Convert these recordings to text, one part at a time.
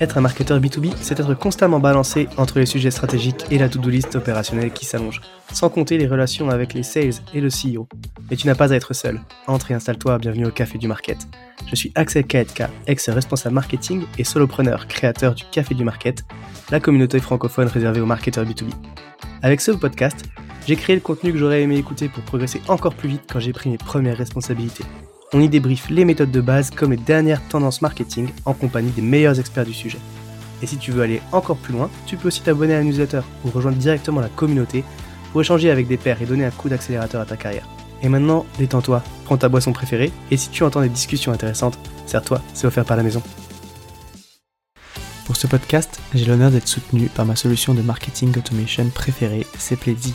Être un marketeur B2B, c'est être constamment balancé entre les sujets stratégiques et la to-do list opérationnelle qui s'allonge, sans compter les relations avec les sales et le CEO. Mais tu n'as pas à être seul. Entre et installe-toi, bienvenue au Café du Market. Je suis Axel Kaetka, ex-responsable marketing et solopreneur, créateur du Café du Market, la communauté francophone réservée aux marketeurs B2B. Avec ce podcast, j'ai créé le contenu que j'aurais aimé écouter pour progresser encore plus vite quand j'ai pris mes premières responsabilités. On y débriefe les méthodes de base comme les dernières tendances marketing en compagnie des meilleurs experts du sujet. Et si tu veux aller encore plus loin, tu peux aussi t'abonner à la newsletter ou rejoindre directement la communauté pour échanger avec des pairs et donner un coup d'accélérateur à ta carrière. Et maintenant, détends-toi, prends ta boisson préférée et si tu entends des discussions intéressantes, sers-toi, c'est offert par la maison. Pour ce podcast, j'ai l'honneur d'être soutenu par ma solution de marketing automation préférée, Sepledzi.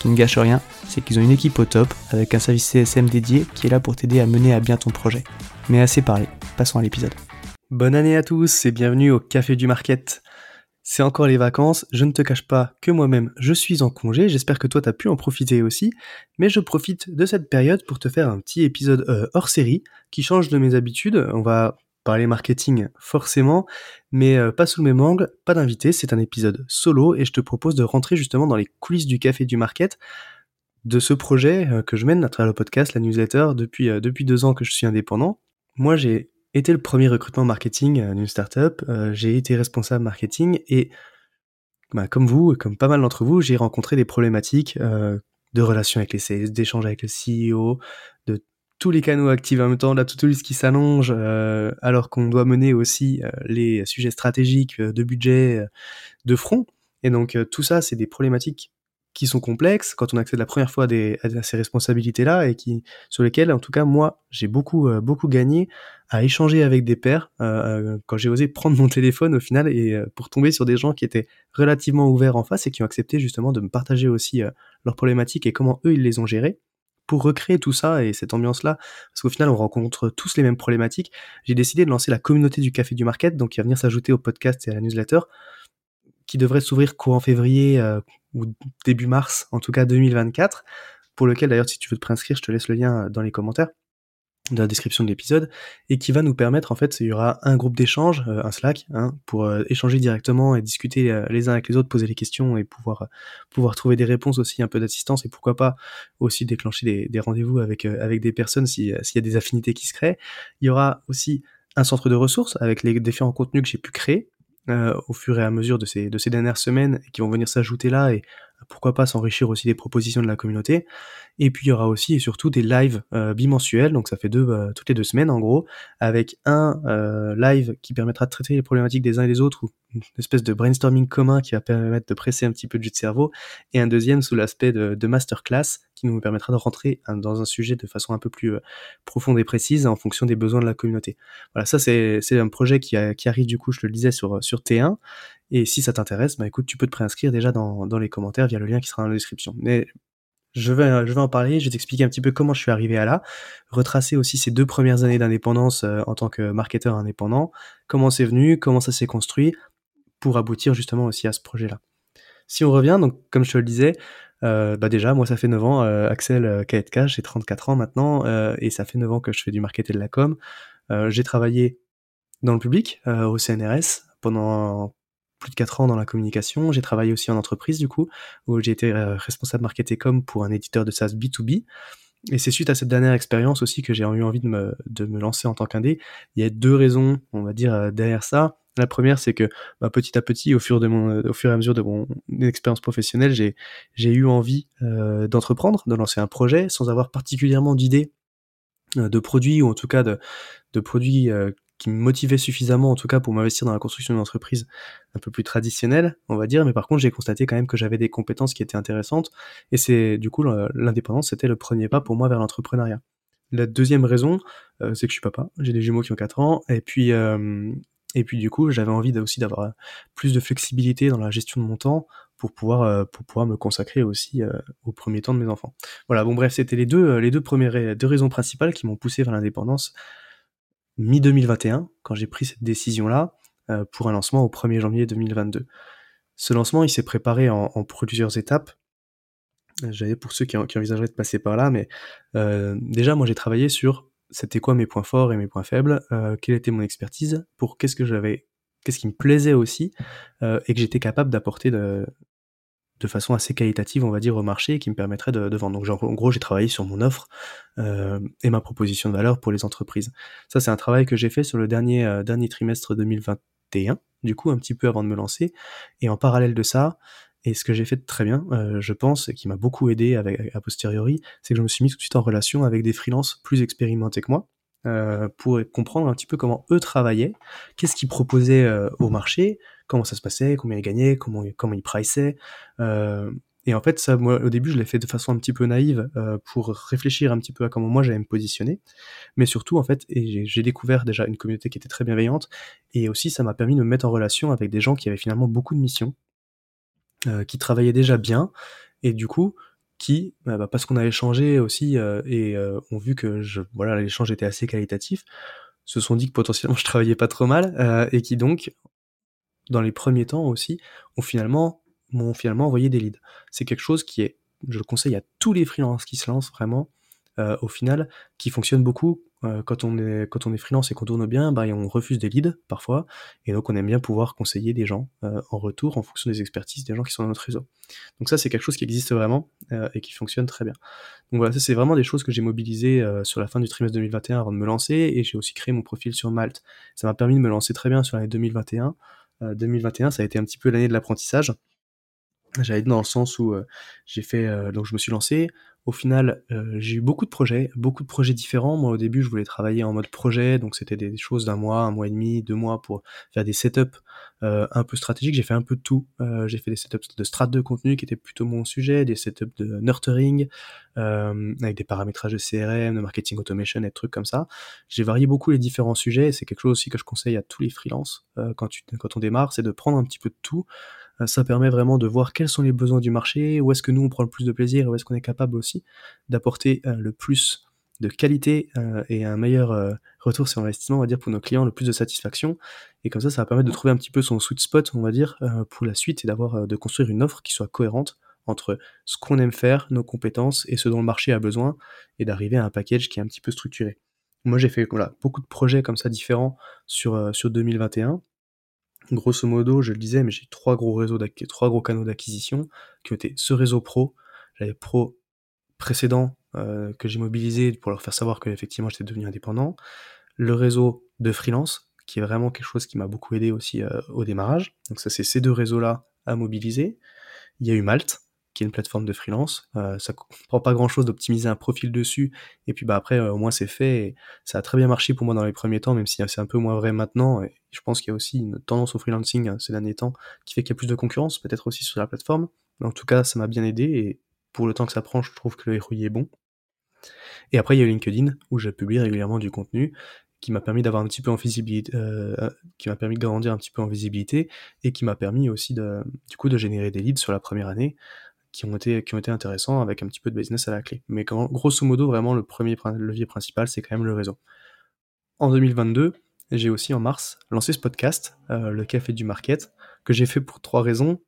Qui ne gâche rien, c'est qu'ils ont une équipe au top avec un service CSM dédié qui est là pour t'aider à mener à bien ton projet. Mais assez parlé, passons à l'épisode. Bonne année à tous et bienvenue au Café du Market. C'est encore les vacances, je ne te cache pas que moi-même je suis en congé, j'espère que toi t'as pu en profiter aussi, mais je profite de cette période pour te faire un petit épisode euh, hors série qui change de mes habitudes. On va parler marketing forcément, mais euh, pas sous le même angle, pas d'invité, c'est un épisode solo et je te propose de rentrer justement dans les coulisses du Café du Market de ce projet euh, que je mène à travers le podcast, la newsletter, depuis, depuis deux ans que je suis indépendant. Moi j'ai été le premier recrutement marketing d'une startup. Euh, j'ai été responsable marketing et bah, comme vous, comme pas mal d'entre vous, j'ai rencontré des problématiques euh, de relations avec les sales, d'échanges avec le CEO, de tous les canaux actifs en même temps, la to list qui s'allonge, euh, alors qu'on doit mener aussi les sujets stratégiques de budget de front. Et donc tout ça, c'est des problématiques qui sont complexes quand on accède la première fois à, ces responsabilités-là et qui sur lesquelles, en tout cas, moi, j'ai beaucoup euh, beaucoup gagné à échanger avec des pairs euh, euh, quand j'ai osé prendre mon téléphone au final et pour tomber sur des gens qui étaient relativement ouverts en face et qui ont accepté justement de me partager aussi leurs problématiques et comment eux ils les ont gérées pour recréer tout ça et cette ambiance-là, parce qu'au final, on rencontre tous les mêmes problématiques, j'ai décidé de lancer la communauté du Café du Market, donc qui va venir s'ajouter au podcast et à la newsletter, qui devrait s'ouvrir courant février euh, ou début mars, en tout cas 2024, pour lequel d'ailleurs si tu veux te préinscrire, je te laisse le lien euh, dans les commentaires dans la description de l'épisode et qui va nous permettre en fait il y aura un groupe d'échange euh, un Slack hein, pour échanger directement et discuter les uns avec les autres poser les questions et pouvoir trouver des réponses aussi un peu d'assistance et pourquoi pas aussi déclencher des, rendez-vous avec des personnes s'il y a des affinités qui se créent. Il y aura aussi un centre de ressources avec les différents contenus que j'ai pu créer euh, au fur et à mesure de ces, de ces dernières semaines qui vont venir s'ajouter là et pourquoi pas s'enrichir aussi des propositions de la communauté. Et puis il y aura aussi et surtout des lives euh, bimensuels, donc ça fait deux euh, toutes les deux semaines en gros, avec un euh, live qui permettra de traiter les problématiques des uns et des autres, ou une espèce de brainstorming commun qui va permettre de presser un petit peu de jus de cerveau, et un deuxième sous l'aspect de, masterclass qui nous permettra de rentrer dans un sujet de façon un peu plus profonde et précise en fonction des besoins de la communauté. Voilà, ça c'est un projet qui, arrive du coup, je le disais, sur T1, et si ça t'intéresse, bah écoute, tu peux te préinscrire déjà dans, dans les commentaires via le lien qui sera dans la description. Mais je vais, je vais en parler, je vais t'expliquer un petit peu comment je suis arrivé à là, retracer aussi ces deux premières années d'indépendance euh, en tant que marketeur indépendant, comment c'est venu, comment ça s'est construit, pour aboutir justement aussi à ce projet-là. Si on revient, donc comme je te le disais, euh, bah déjà, moi ça fait 9 ans, euh, Axel euh, j'ai 34 ans maintenant, euh, et ça fait 9 ans que je fais du marketing de la com. j'ai travaillé dans le public, au CNRS, pendant plus de 4 ans dans la communication. J'ai travaillé aussi en entreprise, du coup, où j'ai été euh, responsable marketing com pour un éditeur de SaaS B2B. Et c'est suite à cette dernière expérience aussi que j'ai eu envie de me, de me lancer en tant qu'indé. Il y a deux raisons, on va dire, euh, derrière ça. La première, c'est que bah, petit à petit, au fur, de mon, au fur et à mesure de mon expérience professionnelle, j'ai, eu envie euh, d'entreprendre, de lancer un projet sans avoir particulièrement d'idées de produits ou en tout cas de, de produits qui me motivait suffisamment en tout cas pour m'investir dans la construction d'une entreprise un peu plus traditionnelle, on va dire, mais par contre j'ai constaté quand même que j'avais des compétences qui étaient intéressantes et c'est du coup l'indépendance c'était le premier pas pour moi vers l'entrepreneuriat. La deuxième raison, c'est que je suis papa, j'ai des jumeaux qui ont 4 ans et puis, et puis du coup, j'avais envie aussi d'avoir plus de flexibilité dans la gestion de mon temps pour pouvoir, pour pouvoir me consacrer aussi au premier temps de mes enfants. Voilà, bon bref, c'était les deux, les deux premières deux raisons principales qui m'ont poussé vers l'indépendance mi-2021, quand j'ai pris cette décision-là, pour un lancement au 1er janvier 2022. Ce lancement, il s'est préparé en, plusieurs étapes. J'avais pour ceux qui, envisageraient de passer par là, mais déjà, moi, j'ai travaillé sur c'était quoi mes points forts et mes points faibles, euh, quelle était mon expertise, pour qu'est-ce que j'avais, qu'est-ce qui me plaisait aussi, euh, et que j'étais capable d'apporter de, façon assez qualitative, on va dire, au marché, qui me permettrait de, vendre. Donc, en gros, j'ai travaillé sur mon offre euh, et ma proposition de valeur pour les entreprises. Ça, c'est un travail que j'ai fait sur le dernier, euh, dernier trimestre 2021, du coup, un petit peu avant de me lancer. Et en parallèle de ça, et ce que j'ai fait très bien, euh, je pense, et qui m'a beaucoup aidé avec, a posteriori, c'est que je me suis mis tout de suite en relation avec des freelances plus expérimentés que moi, euh, pour comprendre un petit peu comment eux travaillaient, qu'est-ce qu'ils proposaient euh, au marché, comment ça se passait, combien ils gagnaient, comment, comment ils priçaient. Euh, et en fait, ça, moi, au début, je l'ai fait de façon un petit peu naïve euh, pour réfléchir un petit peu à comment moi j'allais me positionner. Mais surtout, en fait, j'ai découvert déjà une communauté qui était très bienveillante. Et aussi, ça m'a permis de me mettre en relation avec des gens qui avaient finalement beaucoup de missions, euh, qui travaillaient déjà bien et du coup qui, bah, bah parce qu'on a échangé aussi euh, et euh, ont vu que voilà l'échange était assez qualitatif, se sont dit que potentiellement je travaillais pas trop mal et qui donc dans les premiers temps aussi ont finalement m'ont finalement envoyé des leads. C'est quelque chose qui est, je le conseille à tous les freelances qui se lancent vraiment, au final, qui fonctionne beaucoup euh, quand on est quand on est freelance et qu'on tourne bien, bah, on refuse des leads parfois, et donc on aime bien pouvoir conseiller des gens euh, en retour en fonction des expertises des gens qui sont dans notre réseau. Donc ça c'est quelque chose qui existe vraiment euh, et qui fonctionne très bien. Donc voilà, ça c'est vraiment des choses que j'ai mobilisées sur la fin du trimestre 2021 avant de me lancer, et j'ai aussi créé mon profil sur Malte. Ça m'a permis de me lancer très bien sur l'année 2021. 2021 ça a été un petit peu l'année de l'apprentissage. J'allais dans le sens où j'ai fait donc je me suis lancé, au final, euh, j'ai eu beaucoup de projets, beaucoup de projets différents. Moi, au début, je voulais travailler en mode projet, donc c'était des choses d'un mois, un mois et demi, deux mois pour faire des setups euh, un peu stratégiques. J'ai fait un peu de tout. Euh, j'ai fait des setups de strat de contenu qui étaient plutôt mon sujet, des setups de nurturing avec des paramétrages de CRM, de marketing automation et trucs comme ça. J'ai varié beaucoup les différents sujets. C'est quelque chose aussi que je conseille à tous les freelances quand, quand on démarre, c'est de prendre un petit peu de tout euh, ça permet vraiment de voir quels sont les besoins du marché, où est-ce que nous on prend le plus de plaisir, où est-ce qu'on est capable aussi d'apporter euh, le plus de qualité euh, et un meilleur retour sur investissement, on va dire, pour nos clients, le plus de satisfaction. Et comme ça, ça va permettre de trouver un petit peu son sweet spot, on va dire, pour la suite et d'avoir, de construire une offre qui soit cohérente entre ce qu'on aime faire, nos compétences et ce dont le marché a besoin et d'arriver à un package qui est un petit peu structuré. Moi, j'ai fait beaucoup de projets comme ça différents sur, sur 2021 Grosso modo, je le disais, mais j'ai trois gros réseaux trois gros canaux d'acquisition qui été ce réseau pro, j'avais pro précédent euh, que j'ai mobilisé pour leur faire savoir que effectivement j'étais devenu indépendant, le réseau de freelance qui est vraiment quelque chose qui m'a beaucoup aidé aussi euh, au démarrage. Donc ça c'est ces deux réseaux là à mobiliser. Il y a eu Malte qui est une plateforme de freelance. Euh, ça prend pas grand chose d'optimiser un profil dessus, et puis bah après euh, au moins c'est fait. Et ça a très bien marché pour moi dans les premiers temps, même si c'est un peu moins vrai maintenant. Et je pense qu'il y a aussi une tendance au freelancing hein, ces derniers temps qui fait qu'il y a plus de concurrence, peut-être aussi sur la plateforme. Mais en tout cas, ça m'a bien aidé et pour le temps que ça prend, je trouve que le ROI est bon. Et après, il y a LinkedIn où je publie régulièrement du contenu qui m'a permis d'avoir un petit peu en visibilité, euh, qui m'a permis de grandir un petit peu en visibilité et qui m'a permis aussi de, du coup, de générer des leads sur la première année qui ont été qui ont été intéressants avec un petit peu de business à la clé. Mais grosso modo, vraiment le premier levier principal, c'est quand même le réseau. En 2022, j'ai aussi en mars lancé ce podcast, euh, le Café du Market, que j'ai fait pour trois raisons.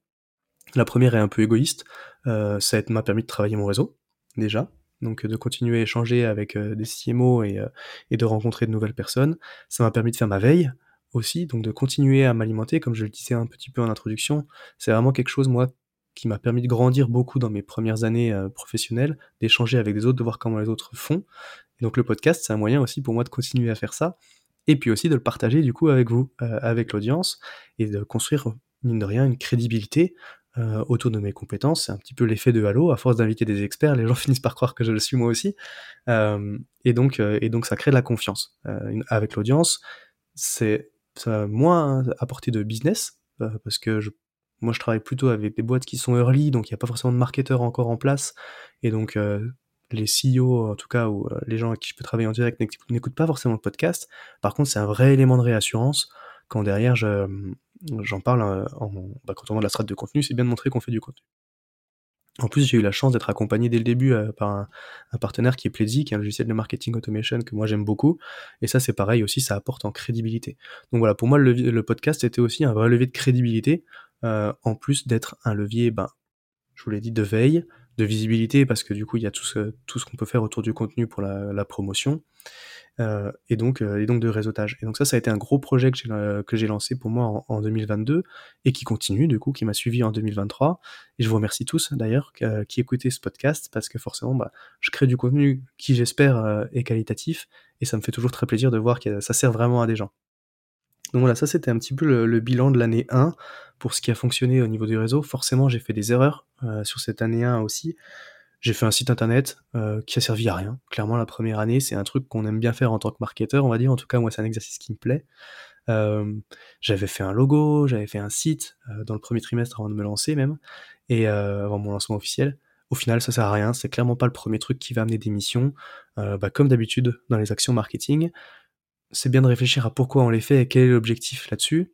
La première est un peu égoïste, euh, ça m'a permis de travailler mon réseau déjà, donc de continuer à échanger avec euh, des CMO et, et de rencontrer de nouvelles personnes. Ça m'a permis de faire ma veille aussi, donc de continuer à m'alimenter, comme je le disais un petit peu en introduction. C'est vraiment quelque chose, moi, qui m'a permis de grandir beaucoup dans mes premières années euh, professionnelles, d'échanger avec des autres, de voir comment les autres font. Et donc le podcast, c'est un moyen aussi pour moi de continuer à faire ça, et puis aussi de le partager du coup avec vous, euh, avec l'audience, et de construire, mine de rien, une crédibilité euh, autour de mes compétences. C'est un petit peu l'effet de halo, à force d'inviter des experts, les gens finissent par croire que je le suis moi aussi. et, donc, et donc ça crée de la confiance. avec l'audience, c'est moins apporté de business, parce que je moi, je travaille plutôt avec des boîtes qui sont early, donc il n'y a pas forcément de marketeurs encore en place. Et donc, euh, les CEO, en tout cas, ou les gens avec qui je peux travailler en direct n'écoutent pas forcément le podcast. Par contre, c'est un vrai élément de réassurance quand derrière j'en parle en, bah, quand on voit de la strate de contenu, c'est bien de montrer qu'on fait du contenu. En plus, j'ai eu la chance d'être accompagné dès le début euh, par un, partenaire qui est Pledzi, qui est un logiciel de marketing automation que moi j'aime beaucoup. Et ça, c'est pareil aussi, ça apporte en crédibilité. Donc voilà, pour moi, le, podcast était aussi un vrai levier de crédibilité, euh, en plus d'être un levier, ben, je vous l'ai dit, de veille, de visibilité, parce que du coup, il y a tout ce, tout ce qu'on peut faire autour du contenu pour la promotion. Euh, et, donc, euh, et donc de réseautage. Et donc ça, ça a été un gros projet que j'ai, euh, lancé pour moi en, 2022 et qui continue, du coup, qui m'a suivi en 2023. Et je vous remercie tous, d'ailleurs, qui écoutez ce podcast parce que forcément, bah, je crée du contenu qui, j'espère, est qualitatif et ça me fait toujours très plaisir de voir que ça sert vraiment à des gens. Donc voilà, ça c'était un petit peu le, bilan de l'année 1 pour ce qui a fonctionné au niveau du réseau. Forcément, j'ai fait des erreurs sur cette année 1 aussi. J'ai fait un site internet euh, qui a servi à rien. Clairement, la première année, c'est un truc qu'on aime bien faire en tant que marketeur, on va dire. En tout cas, moi, c'est un exercice qui me plaît. Euh, j'avais fait un logo, j'avais fait un site euh, dans le premier trimestre avant de me lancer même, et avant mon lancement officiel. Au final, ça sert à rien. C'est clairement pas le premier truc qui va amener des missions. Bah, comme d'habitude dans les actions marketing, c'est bien de réfléchir à pourquoi on les fait et quel est l'objectif là-dessus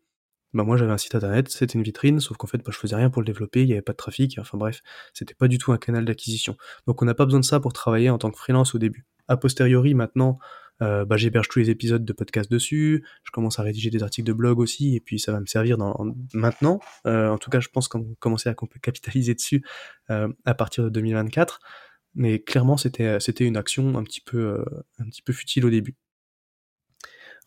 bah moi j'avais un site internet, c'était une vitrine, sauf qu'en fait bah, je faisais rien pour le développer, il n'y avait pas de trafic, enfin bref, c'était pas du tout un canal d'acquisition. Donc on n'a pas besoin de ça pour travailler en tant que freelance au début. A posteriori maintenant, euh, bah, j'héberge tous les épisodes de podcast dessus, je commence à rédiger des articles de blog aussi, et puis ça va me servir dans, maintenant. Euh, en tout cas, je pense qu'on commencer à capitaliser dessus euh, à partir de 2024. Mais clairement, c'était une action un petit peu un petit peu futile au début.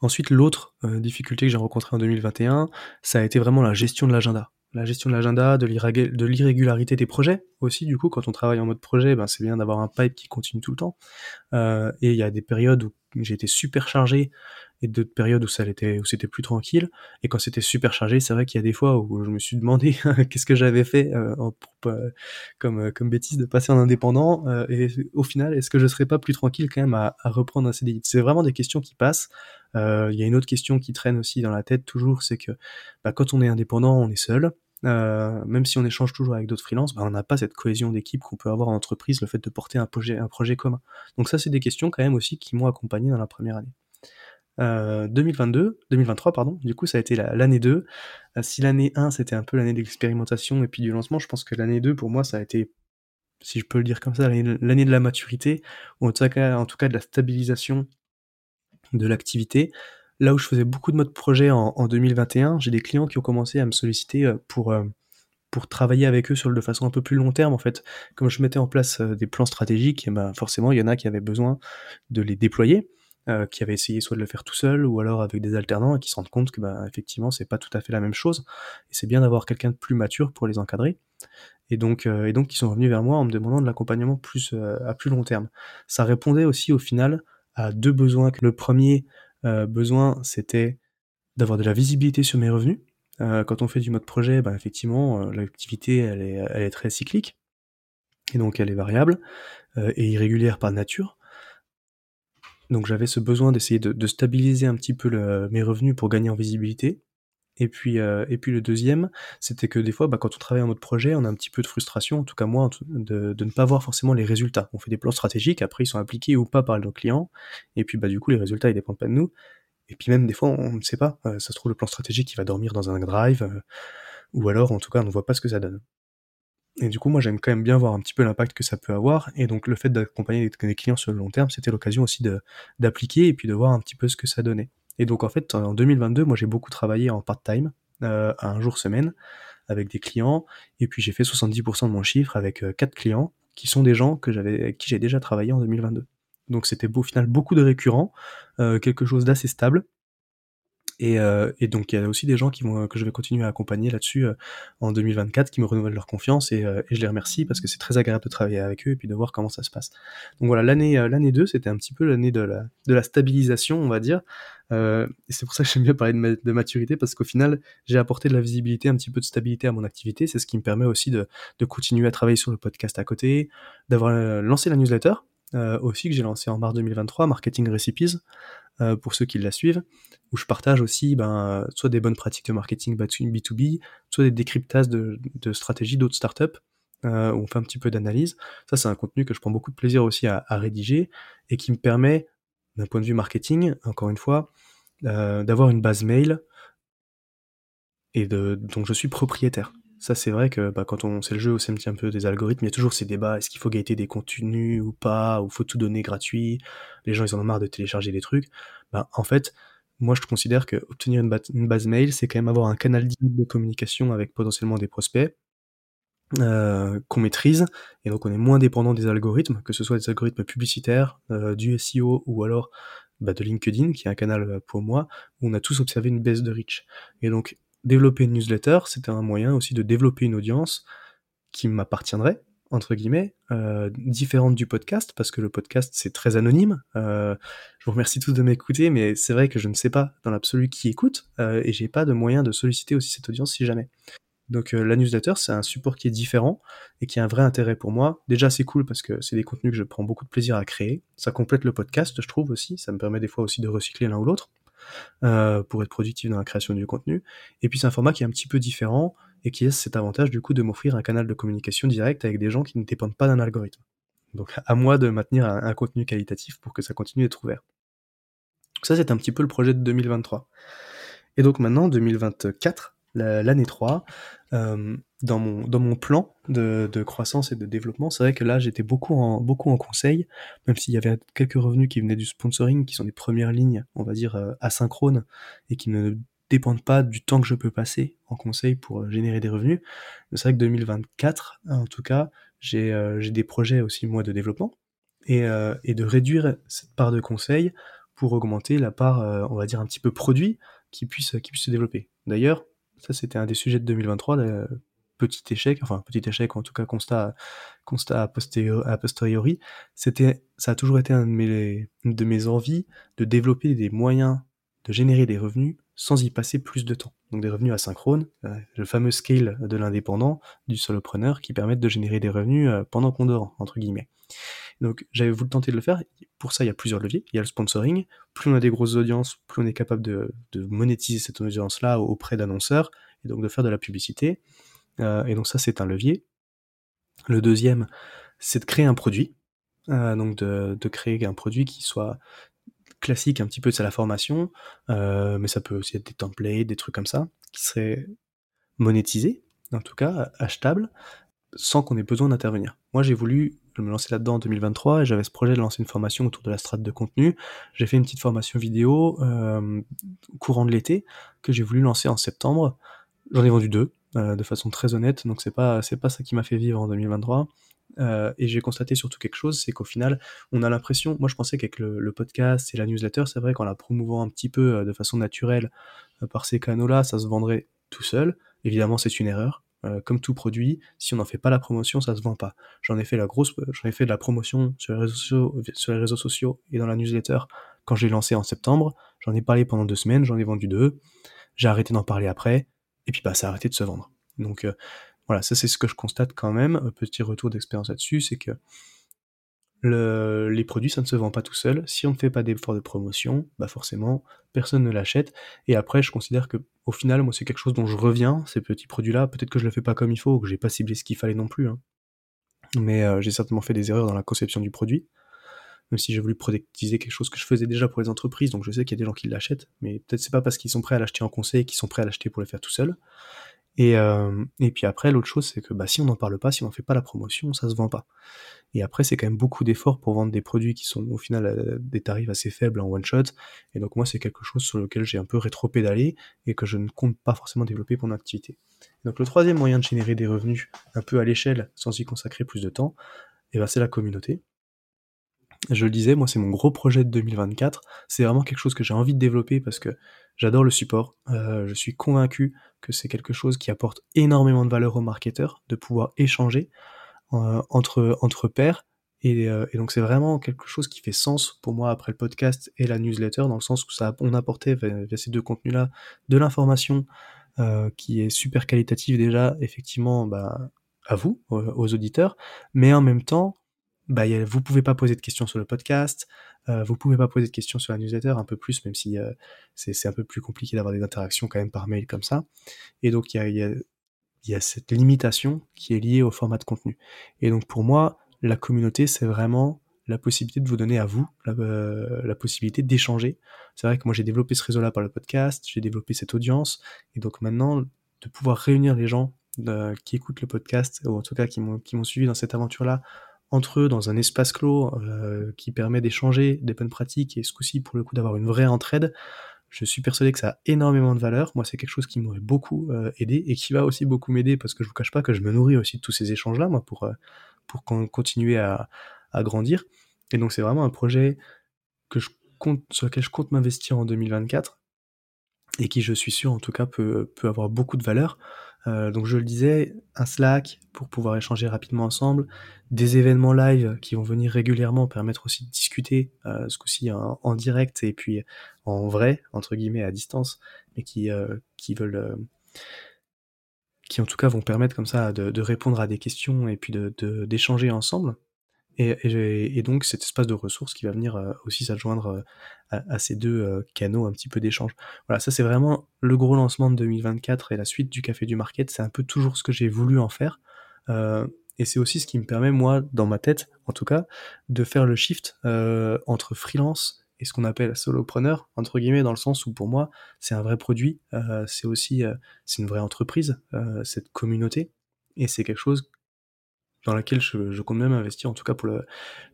Ensuite, l'autre euh, difficulté que j'ai rencontrée en 2021, ça a été vraiment la gestion de l'agenda. La gestion de l'agenda, de l'irrégularité des projets aussi. Du coup, quand on travaille en mode projet, ben, c'est bien d'avoir un pipe qui continue tout le temps. Euh, et il y a des périodes où j'ai été super chargé et d'autres périodes où ça où c'était plus tranquille. Et quand c'était super chargé, c'est vrai qu'il y a des fois où je me suis demandé qu'est-ce que j'avais fait euh, comme euh, comme bêtise de passer en indépendant. Euh, et au final, est-ce que je serais pas plus tranquille quand même à, reprendre un CDI C'est vraiment des questions qui passent. Il y a une autre question qui traîne aussi dans la tête toujours, c'est que bah, quand on est indépendant, on est seul. Euh, même si on échange toujours avec d'autres freelances, bah, on n'a pas cette cohésion d'équipe qu'on peut avoir en entreprise, le fait de porter un projet, un projet commun. Donc ça, c'est des questions quand même aussi qui m'ont accompagné dans la première année. 2022, euh, 2023 pardon, du coup ça a été l'année 2. Euh, si l'année 1 c'était un peu l'année d'expérimentation et puis du lancement, je pense que l'année 2 pour moi ça a été, si je peux le dire comme ça, l'année de la maturité, ou en tout cas de la stabilisation de l'activité. Là où je faisais beaucoup de modes projet en, 2021, j'ai des clients qui ont commencé à me solliciter euh, pour, pour travailler avec eux sur de façon un peu plus long terme en fait. Comme je mettais en place des plans stratégiques, ben forcément il y en a qui avaient besoin de les déployer. Euh, qui avaient essayé soit de le faire tout seul ou alors avec des alternants et qui se rendent compte que bah, effectivement c'est pas tout à fait la même chose et c'est bien d'avoir quelqu'un de plus mature pour les encadrer et donc euh, et donc ils sont revenus vers moi en me demandant de l'accompagnement plus euh, à plus long terme ça répondait aussi au final deux besoins. Le premier besoin c'était d'avoir de la visibilité sur mes revenus. Quand on fait du mode projet bah, effectivement l'activité elle est, elle est très cyclique et donc elle est variable et irrégulière par nature. Donc j'avais ce besoin d'essayer de, stabiliser un petit peu mes revenus pour gagner en visibilité. Et puis, euh, et puis le deuxième, c'était que des fois, bah, quand on travaille en mode projet, on a un petit peu de frustration, en tout cas moi, de, ne pas voir forcément les résultats. On fait des plans stratégiques, après ils sont appliqués ou pas par nos clients, et puis bah, du coup les résultats ils dépendent pas de nous. Et puis même des fois on ne sait pas, euh, ça se trouve le plan stratégique il va dormir dans un drive, euh, ou alors en tout cas on ne voit pas ce que ça donne. Et du coup, moi, j'aime quand même bien voir un petit peu l'impact que ça peut avoir. Et donc, le fait d'accompagner des clients sur le long terme, c'était l'occasion aussi d'appliquer et puis de voir un petit peu ce que ça donnait. Et donc, en fait, en 2022, moi, j'ai beaucoup travaillé en part-time, euh, un jour semaine, avec des clients. Et puis, j'ai fait 70% de mon chiffre avec euh, quatre clients qui sont des gens que qui j'ai déjà travaillé en 2022. Donc, c'était au final beaucoup de récurrents, euh, quelque chose d'assez stable. Euh, et, donc il y a aussi des gens qui vont, que je vais continuer à accompagner là-dessus euh, en 2024, qui me renouvellent leur confiance euh, et, je les remercie parce que c'est très agréable de travailler avec eux et puis de voir comment ça se passe. Donc voilà, l'année l'année 2, c'était un petit peu l'année de la, de la stabilisation, on va dire. et c'est pour ça que j'aime bien parler de, de maturité parce qu'au final, j'ai apporté de la visibilité, un petit peu de stabilité à mon activité. C'est ce qui me permet aussi de, de continuer à travailler sur le podcast à côté, d'avoir lancé la newsletter aussi que j'ai lancé en mars 2023, Marketing Recipes. Euh, pour ceux qui la suivent, où je partage aussi ben, soit des bonnes pratiques de marketing B2B, soit des décryptages de, stratégies d'autres startups, euh, où on fait un petit peu d'analyse. Ça, c'est un contenu que je prends beaucoup de plaisir aussi à, rédiger et qui me permet, d'un point de vue marketing, encore une fois, euh, d'avoir une base mail et de, dont je suis propriétaire. Ça, c'est vrai que bah, quand on sait le jeu au un peu des algorithmes, il y a toujours ces débats est-ce qu'il faut gaiter des contenus ou pas, ou faut tout donner gratuit? Les gens, ils en ont marre de télécharger des trucs. Bah, en fait, moi, je considère que obtenir une, une base mail, c'est quand même avoir un canal de communication avec potentiellement des prospects euh, qu'on maîtrise, et donc on est moins dépendant des algorithmes, que ce soit des algorithmes publicitaires, euh, du SEO ou alors bah, de LinkedIn, qui est un canal euh, pour moi, où on a tous observé une baisse de reach. Et donc développer une newsletter, c'était un moyen aussi de développer une audience qui m'appartiendrait, entre guillemets, euh, différente du podcast, parce que le podcast c'est très anonyme. Euh, je vous remercie tous de m'écouter, mais c'est vrai que je ne sais pas dans l'absolu qui écoute, euh, et j'ai pas de moyen de solliciter aussi cette audience si jamais. Donc la newsletter, c'est un support qui est différent et qui a un vrai intérêt pour moi. Déjà, c'est cool parce que c'est des contenus que je prends beaucoup de plaisir à créer. Ça complète le podcast, je trouve aussi. Ça me permet des fois aussi de recycler l'un ou l'autre euh, pour être productif dans la création du contenu. Et puis c'est un format qui est un petit peu différent et qui a cet avantage du coup de m'offrir un canal de communication direct avec des gens qui ne dépendent pas d'un algorithme. Donc à moi de maintenir un, un contenu qualitatif pour que ça continue d'être ouvert. Ça, c'est un petit peu le projet de 2023. Et donc maintenant, 2024, l'année 3, euh, dans, mon, dans mon plan de, de croissance et de développement, c'est vrai que là j'étais beaucoup en, beaucoup en conseil, même s'il y avait quelques revenus qui venaient du sponsoring, qui sont des premières lignes, on va dire, euh, asynchrones, et qui ne dépendent pas du temps que je peux passer en conseil pour euh, générer des revenus. C'est vrai que 2024, en tout cas, j'ai des projets aussi, moi, de développement, et, et de réduire cette part de conseil pour augmenter la part, on va dire, un petit peu produit qui puisse, qui puisse se développer. D'ailleurs, ça, c'était un des sujets de 2023, petit échec, enfin petit échec, en tout cas constat, constat a posteriori. C'était, ça a toujours été un de mes, de mes envies de développer des moyens de générer des revenus sans y passer plus de temps. Donc des revenus asynchrones, euh, le fameux scale de l'indépendant, du solopreneur, qui permettent de générer des revenus euh, pendant qu'on dort, entre guillemets. Donc j'avais voulu tenter de le faire. Pour ça, il y a plusieurs leviers. Il y a le sponsoring. Plus on a des grosses audiences, plus on est capable de, monétiser cette audience-là auprès d'annonceurs et donc de faire de la publicité. Euh, et donc ça, c'est un levier. Le deuxième, c'est de créer un produit. Donc de, créer un produit qui soit classique, un petit peu c'est la formation, euh, mais ça peut aussi être des templates, des trucs comme ça, qui seraient monétisés, en tout cas achetable, sans qu'on ait besoin d'intervenir. Moi, j'ai voulu me lancer là-dedans en 2023 et j'avais ce projet de lancer une formation autour de la strate de contenu. J'ai fait une petite formation vidéo euh, courant de l'été que j'ai voulu lancer en septembre. J'en ai vendu deux, euh, de façon très honnête, donc c'est pas c'est pas ça qui m'a fait vivre en 2023. Euh, et j'ai constaté surtout quelque chose, c'est qu'au final, on a l'impression, moi je pensais qu'avec le, podcast et la newsletter, c'est vrai qu'en la promouvant un petit peu euh, de façon naturelle par ces canaux-là, ça se vendrait tout seul. Évidemment, c'est une erreur. Euh, comme tout produit, si on n'en fait pas la promotion, ça se vend pas. J'en ai fait la grosse, j'en ai fait de la promotion sur les réseaux sociaux, et dans la newsletter quand j'ai lancé en septembre. J'en ai parlé pendant deux semaines, j'en ai vendu deux. J'ai arrêté d'en parler après, et puis bah ça a arrêté de se vendre. Donc euh, voilà, ça c'est ce que je constate quand même. Petit retour d'expérience là-dessus, c'est que le, les produits, ça ne se vend pas tout seul. Si on ne fait pas d'efforts de promotion, bah forcément, personne ne l'achète. Et après, je considère que, au final, moi, c'est quelque chose dont je reviens, ces petits produits-là. Peut-être que je le fais pas comme il faut, ou que j'ai pas ciblé ce qu'il fallait non plus. Hein. Mais euh, j'ai certainement fait des erreurs dans la conception du produit. Même si j'ai voulu productiser quelque chose que je faisais déjà pour les entreprises, donc je sais qu'il y a des gens qui l'achètent, mais peut-être c'est pas parce qu'ils sont prêts à l'acheter en conseil qu'ils sont prêts à l'acheter pour le faire tout seul. Et, euh, et puis après, l'autre chose, c'est que bah, si on n'en parle pas, si on n'en fait pas la promotion, ça se vend pas. Et après, c'est quand même beaucoup d'efforts pour vendre des produits qui sont au final à des tarifs assez faibles en one shot. Et donc moi, c'est quelque chose sur lequel j'ai un peu rétro-pédalé et que je ne compte pas forcément développer pour mon activité. donc le troisième moyen de générer des revenus un peu à l'échelle sans y consacrer plus de temps, et eh ben, c'est la communauté. Je le disais, moi c'est mon gros projet de 2024. C'est vraiment quelque chose que j'ai envie de développer parce que j'adore le support. Euh, je suis convaincu que c'est quelque chose qui apporte énormément de valeur aux marketeurs, de pouvoir échanger. Euh, entre, entre pairs. Euh, et, donc c'est vraiment quelque chose qui fait sens pour moi après le podcast et la newsletter, dans le sens où ça, on apportait via, ces deux contenus-là de l'information qui est super qualitative déjà, effectivement, bah, à vous, aux, auditeurs, mais en même temps, bah, a, vous pouvez pas poser de questions sur le podcast, euh, vous pouvez pas poser de questions sur la newsletter, un peu plus, même si c'est un peu plus compliqué d'avoir des interactions quand même par mail comme ça. Et donc il y a, y a y a cette limitation qui est liée au format de contenu. Et donc pour moi, la communauté, c'est vraiment la possibilité de vous donner à vous la, euh, possibilité d'échanger. C'est vrai que moi j'ai développé ce réseau-là par le podcast, j'ai développé cette audience, et donc maintenant de pouvoir réunir les gens euh, qui écoutent le podcast, ou en tout cas qui m'ont suivi dans cette aventure-là, entre eux dans un espace clos euh, qui permet d'échanger des bonnes pratiques et ce coup-ci pour le coup d'avoir une vraie entraide, je suis persuadé que ça a énormément de valeur. Moi, c'est quelque chose qui m'aurait beaucoup euh, aidé et qui va aussi beaucoup m'aider parce que je vous cache pas que je me nourris aussi de tous ces échanges-là, moi, pour, euh, pour continuer à, à, grandir. Et donc, c'est vraiment un projet que je compte, sur lequel je compte m'investir en 2024 et qui, je suis sûr, en tout cas, peut, peut avoir beaucoup de valeur. Euh, donc je le disais, un Slack pour pouvoir échanger rapidement ensemble, des événements live qui vont venir régulièrement permettre aussi de discuter, euh, ce coup-ci en, direct et puis en vrai, entre guillemets, à distance, mais qui, euh, qui veulent... qui en tout cas vont permettre comme ça de, de répondre à des questions et puis d'échanger de, ensemble. Et, donc cet espace de ressources qui va venir euh, aussi s'adjoindre euh, à, ces deux euh, canaux un petit peu d'échange. Voilà, ça c'est vraiment le gros lancement de 2024 et la suite du Café du Market. C'est un peu toujours ce que j'ai voulu en faire. et c'est aussi ce qui me permet, moi, dans ma tête, en tout cas, de faire le shift entre freelance et ce qu'on appelle solopreneur, entre guillemets, dans le sens où pour moi, c'est un vrai produit, c'est aussi c'est une vraie entreprise, cette communauté, et c'est quelque chose dans laquelle je, compte même investir, en tout cas pour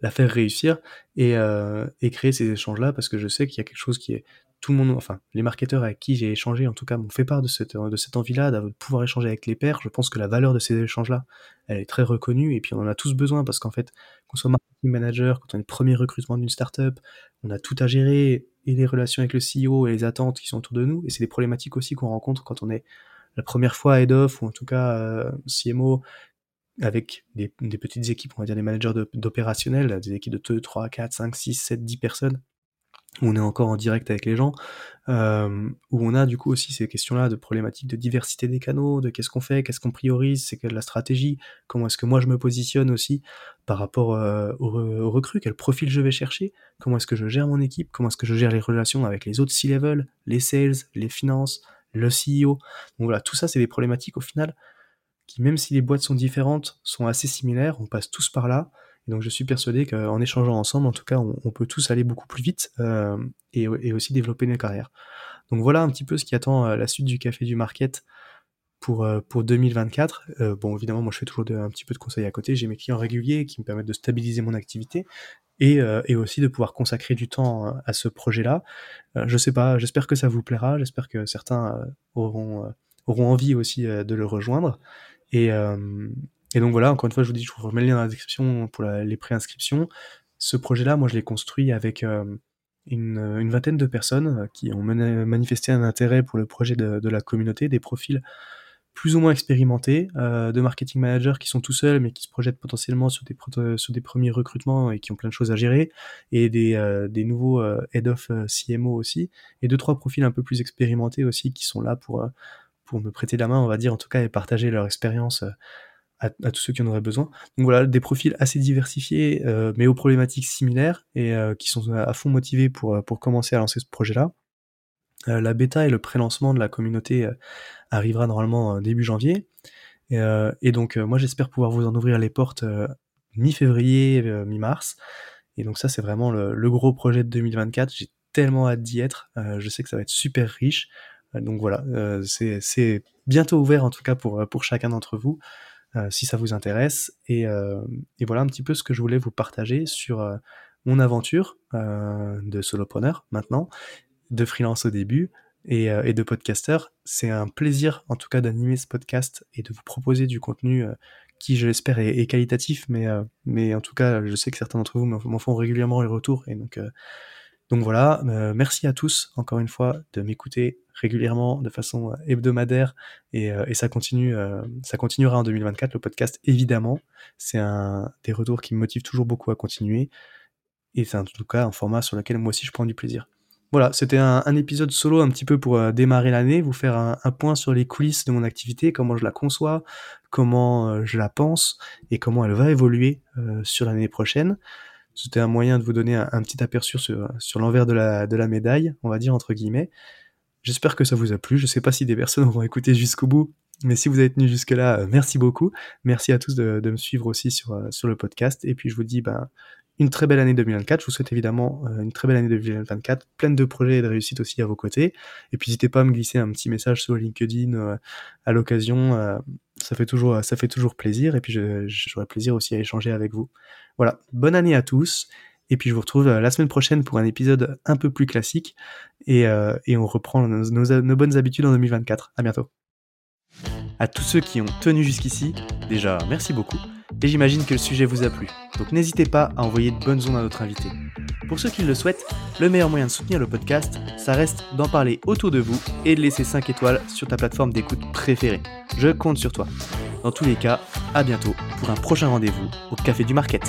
la faire réussir et, euh, et créer ces échanges-là, parce que je sais qu'il y a quelque chose qui est tout le monde, enfin les marketeurs avec qui j'ai échangé, en tout cas, m'ont fait part de cette, de cette envie-là, de pouvoir échanger avec les pairs. Je pense que la valeur de ces échanges-là, elle est très reconnue, et puis on en a tous besoin, parce qu'en fait, qu'on soit marketing manager, quand on est premier recrutement d'une startup, on a tout à gérer, et les relations avec le CEO et les attentes qui sont autour de nous, et c'est des problématiques aussi qu'on rencontre quand on est la première fois head of, ou en tout cas euh, CMO, avec des, petites équipes, on va dire des managers d'opérationnels, des équipes de 2, 3, 4, 5, 6, 7, 10 personnes, où on est encore en direct avec les gens, euh, où on a du coup aussi ces questions-là de problématiques de diversité des canaux, de qu'est-ce qu'on fait, qu'est-ce qu'on priorise, c'est quelle la stratégie, comment est-ce que moi je me positionne aussi par rapport euh, aux, recrues, quel profil je vais chercher, comment est-ce que je gère mon équipe, comment est-ce que je gère les relations avec les autres C-level, les sales, les finances, le CEO. Donc voilà, tout ça c'est des problématiques au final qui, même si les boîtes sont différentes, sont assez similaires, on passe tous par là. Et donc je suis persuadé qu'en échangeant ensemble, en tout cas, on, peut tous aller beaucoup plus vite euh, et, aussi développer nos carrières. Donc voilà un petit peu ce qui attend euh, la suite du café du market pour, euh, pour 2024. bon, évidemment, moi je fais toujours un petit peu de conseils à côté. J'ai mes clients réguliers qui me permettent de stabiliser mon activité et, aussi de pouvoir consacrer du temps à ce projet-là. je sais pas, j'espère que ça vous plaira. J'espère que certains auront, auront envie aussi de le rejoindre. Et, euh, et donc voilà, encore une fois, je vous dis, je vous remets le lien dans la description pour les préinscriptions. Ce projet-là, moi, je l'ai construit avec euh, une, vingtaine de personnes qui ont manifesté un intérêt pour le projet de, la communauté, des profils plus ou moins expérimentés, euh, de marketing managers qui sont tout seuls mais qui se projettent potentiellement sur des, premiers recrutements et qui ont plein de choses à gérer, et des, euh, nouveaux euh, head of CMO aussi, et deux trois profils un peu plus expérimentés aussi qui sont là pour pour me prêter la main, on va dire, en tout cas, et partager leur expérience euh, à, tous ceux qui en auraient besoin. Donc voilà, des profils assez diversifiés, euh, mais aux problématiques similaires et euh, qui sont à fond motivés pour, commencer à lancer ce projet-là. la bêta et le pré-lancement de la communauté arrivera normalement début janvier. Et, donc moi j'espère pouvoir vous en ouvrir les portes mi-février, mi-mars. Et donc ça c'est vraiment le, gros projet de 2024. J'ai tellement hâte d'y être. je sais que ça va être super riche. Donc voilà, euh, c'est bientôt ouvert en tout cas pour, pour chacun d'entre vous, euh, si ça vous intéresse. Et, euh, voilà un petit peu ce que je voulais vous partager sur mon aventure de solopreneur maintenant, de freelance au début, et, de podcasteur. C'est un plaisir en tout cas d'animer ce podcast et de vous proposer du contenu qui, je l'espère, est, qualitatif, mais, mais en tout cas, je sais que certains d'entre vous m'en font régulièrement les retours, et donc donc voilà, euh, merci à tous encore une fois de m'écouter régulièrement de façon euh, hebdomadaire et, euh, et ça continue, ça continuera en 2024 le podcast évidemment. C'est un des retours qui me motivent toujours beaucoup à continuer et c'est en tout cas un format sur lequel moi aussi je prends du plaisir. Voilà, c'était un, épisode solo un petit peu pour démarrer l'année, vous faire un, point sur les coulisses de mon activité, comment je la conçois, comment je la pense et comment elle va évoluer sur l'année prochaine. C'était un moyen de vous donner un, petit aperçu sur, l'envers de la, de la médaille, on va dire entre guillemets. J'espère que ça vous a plu. Je sais pas si des personnes vont écouter jusqu'au bout. Mais si vous avez tenu jusque-là, merci beaucoup. Merci à tous de, me suivre aussi sur, sur le podcast. Et puis je vous dis ben, une très belle année 2024. Je vous souhaite évidemment euh, une très belle année 2024, pleine de projets et de réussite aussi à vos côtés. Et puis n'hésitez pas à me glisser un petit message sur LinkedIn euh, à l'occasion. Euh, ça fait toujours, ça fait toujours plaisir. Et puis j'aurai plaisir aussi à échanger avec vous. Voilà, bonne année à tous. Et puis je vous retrouve la semaine prochaine pour un épisode un peu plus classique. Et, et on reprend nos, nos bonnes habitudes en 2024. À bientôt. À tous ceux qui ont tenu jusqu'ici, déjà merci beaucoup et j'imagine que le sujet vous a plu. Donc n'hésitez pas à envoyer de bonnes ondes à notre invité. Pour ceux qui le souhaitent, le meilleur moyen de soutenir le podcast, ça reste d'en parler autour de vous et de laisser 5 étoiles sur ta plateforme d'écoute préférée. Je compte sur toi. Dans tous les cas, à bientôt pour un prochain rendez-vous au Café du Market.